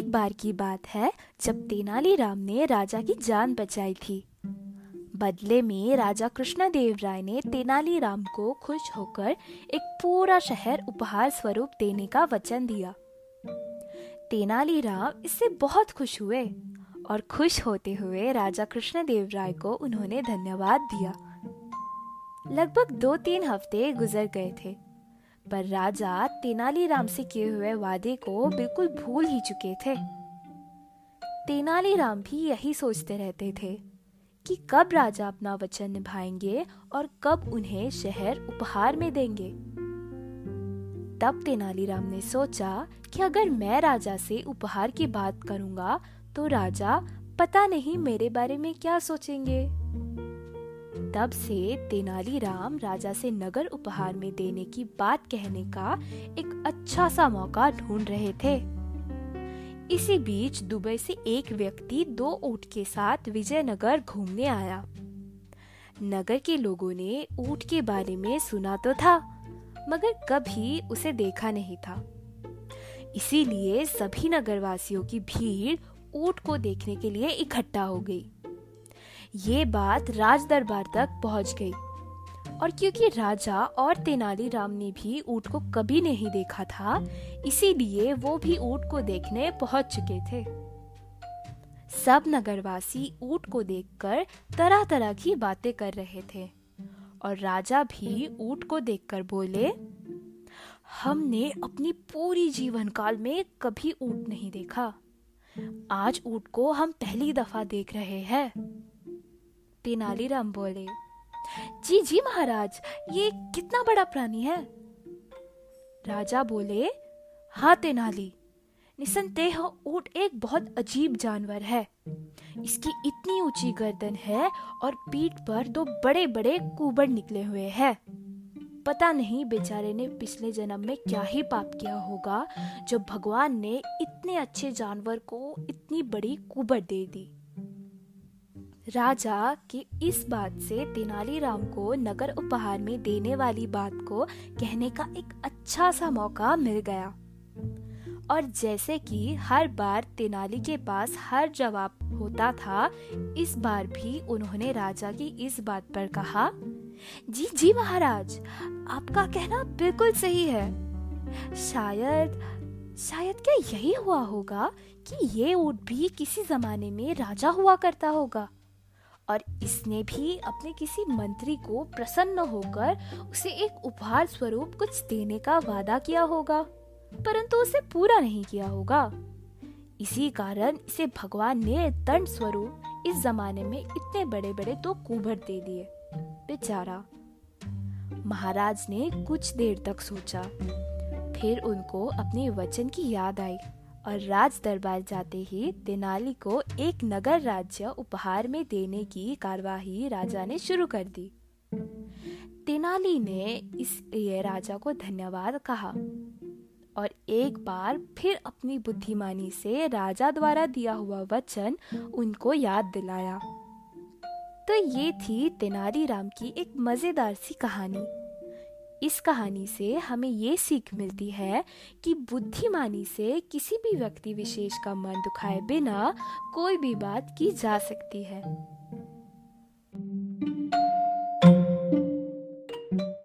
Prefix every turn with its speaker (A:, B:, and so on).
A: एक बार की बात है, जब तेनालीराम ने राजा की जान बचाई थी। बदले में राजा कृष्णदेव राय ने तेनालीराम को खुश होकर एक पूरा शहर उपहार स्वरूप देने का वचन दिया। तेनालीराम इससे बहुत खुश हुए और खुश होते हुए राजा कृष्णदेव राय को उन्होंने धन्यवाद दिया। लगभग दो तीन हफ़्ते गुजर गए थे। पर राजा तेनालीराम से किए हुए वादे को बिल्कुल भूल ही चुके थे। तेनालीराम भी यही सोचते रहते थे कि कब राजा अपना वचन निभाएँगे और कब उन्हें शहर उपहार में देंगे। तब तेनालीराम ने सोचा कि अगर मैं राजा से उपहार की बात करूँगा तो राजा पता नहीं मेरे बारे में क्या सोचेंगे। तब से तेनालीराम राजा से नगर उपहार में देने की बात कहने का एक अच्छा सा मौका ढूंढ रहे थे। इसी बीच दुबई से एक व्यक्ति दो ऊँट के साथ विजयनगर घूमने आया। नगर के लोगों ने ऊँट के बारे में सुना तो था, मगर कभी उसे देखा नहीं था। इसीलिए सभी नगरवासियों की भीड़ ऊँट को देखने के लिए इकट्ठा हो गई। ये बात राज दरबार तक पहुँच गई। और क्योंकि राजा और तेनालीराम ने भी ऊँट को कभी नहीं देखा था, इसीलिए वो भी ऊँट को देखने पहुँच चुके थे। सब नगरवासी ऊँट को देखकर तरह तरह की बातें कर रहे थे। और राजा भी ऊँट को देखकर बोले, हमने अपनी पूरी जीवन काल में कभी ऊँट नहीं देखा। आज ऊँट को हम पहली दफ़ा देख रहे हैं। तेनालीराम बोले जी जी महाराज, ये कितना बड़ा प्राणी है? राजा बोले हाँ तेनाली, निसंदेह ऊँट एक बहुत अजीब जानवर है। इसकी इतनी ऊँची गर्दन है और पीठ पर दो बड़े बड़े कुबड़ निकले हुए हैं। पता नहीं बेचारे ने पिछले जन्म में क्या ही पाप किया होगा जो भगवान ने इतने अच्छे जानवर को इतनी बड़ी कुबड़ दे दी। राजा की इस बात से तेनालीराम को नगर उपहार में देने वाली बात को कहने का एक अच्छा सा मौका मिल गया। और जैसे कि हर बार तेनाली के पास हर जवाब होता था, इस बार भी उन्होंने राजा की इस बात पर कहा, जी जी महाराज, आपका कहना बिल्कुल सही है। शायद शायद क्या यही हुआ होगा कि ये ऊट भी किसी जमाने में राजा हुआ करता होगा? और इसने भी अपने किसी मंत्री को प्रसन्न होकर उसे एक उपहार स्वरूप कुछ देने का वादा किया होगा, परंतु उसे पूरा नहीं किया होगा। इसी कारण इसे भगवान ने दंड स्वरूप इस जमाने में इतने बड़े बड़े तो कुबड़ दे दिए। बेचारा, महाराज ने कुछ देर तक सोचा, फिर उनको अपने वचन की याद आई। और राज दरबार जाते ही तेनाली को एक नगर राज्य उपहार में देने की कार्यवाही राजा ने शुरू कर दी। तेनाली ने इसलिए राजा को धन्यवाद कहा और एक बार फिर अपनी बुद्धिमानी से राजा द्वारा दिया हुआ वचन उनको याद दिलाया। तो ये थी तेनाली राम की एक मज़ेदार सी कहानी। इस कहानी से हमें ये सीख मिलती है कि बुद्धिमानी से किसी भी व्यक्ति विशेष का मन दुखाए बिना कोई भी बात की जा सकती है।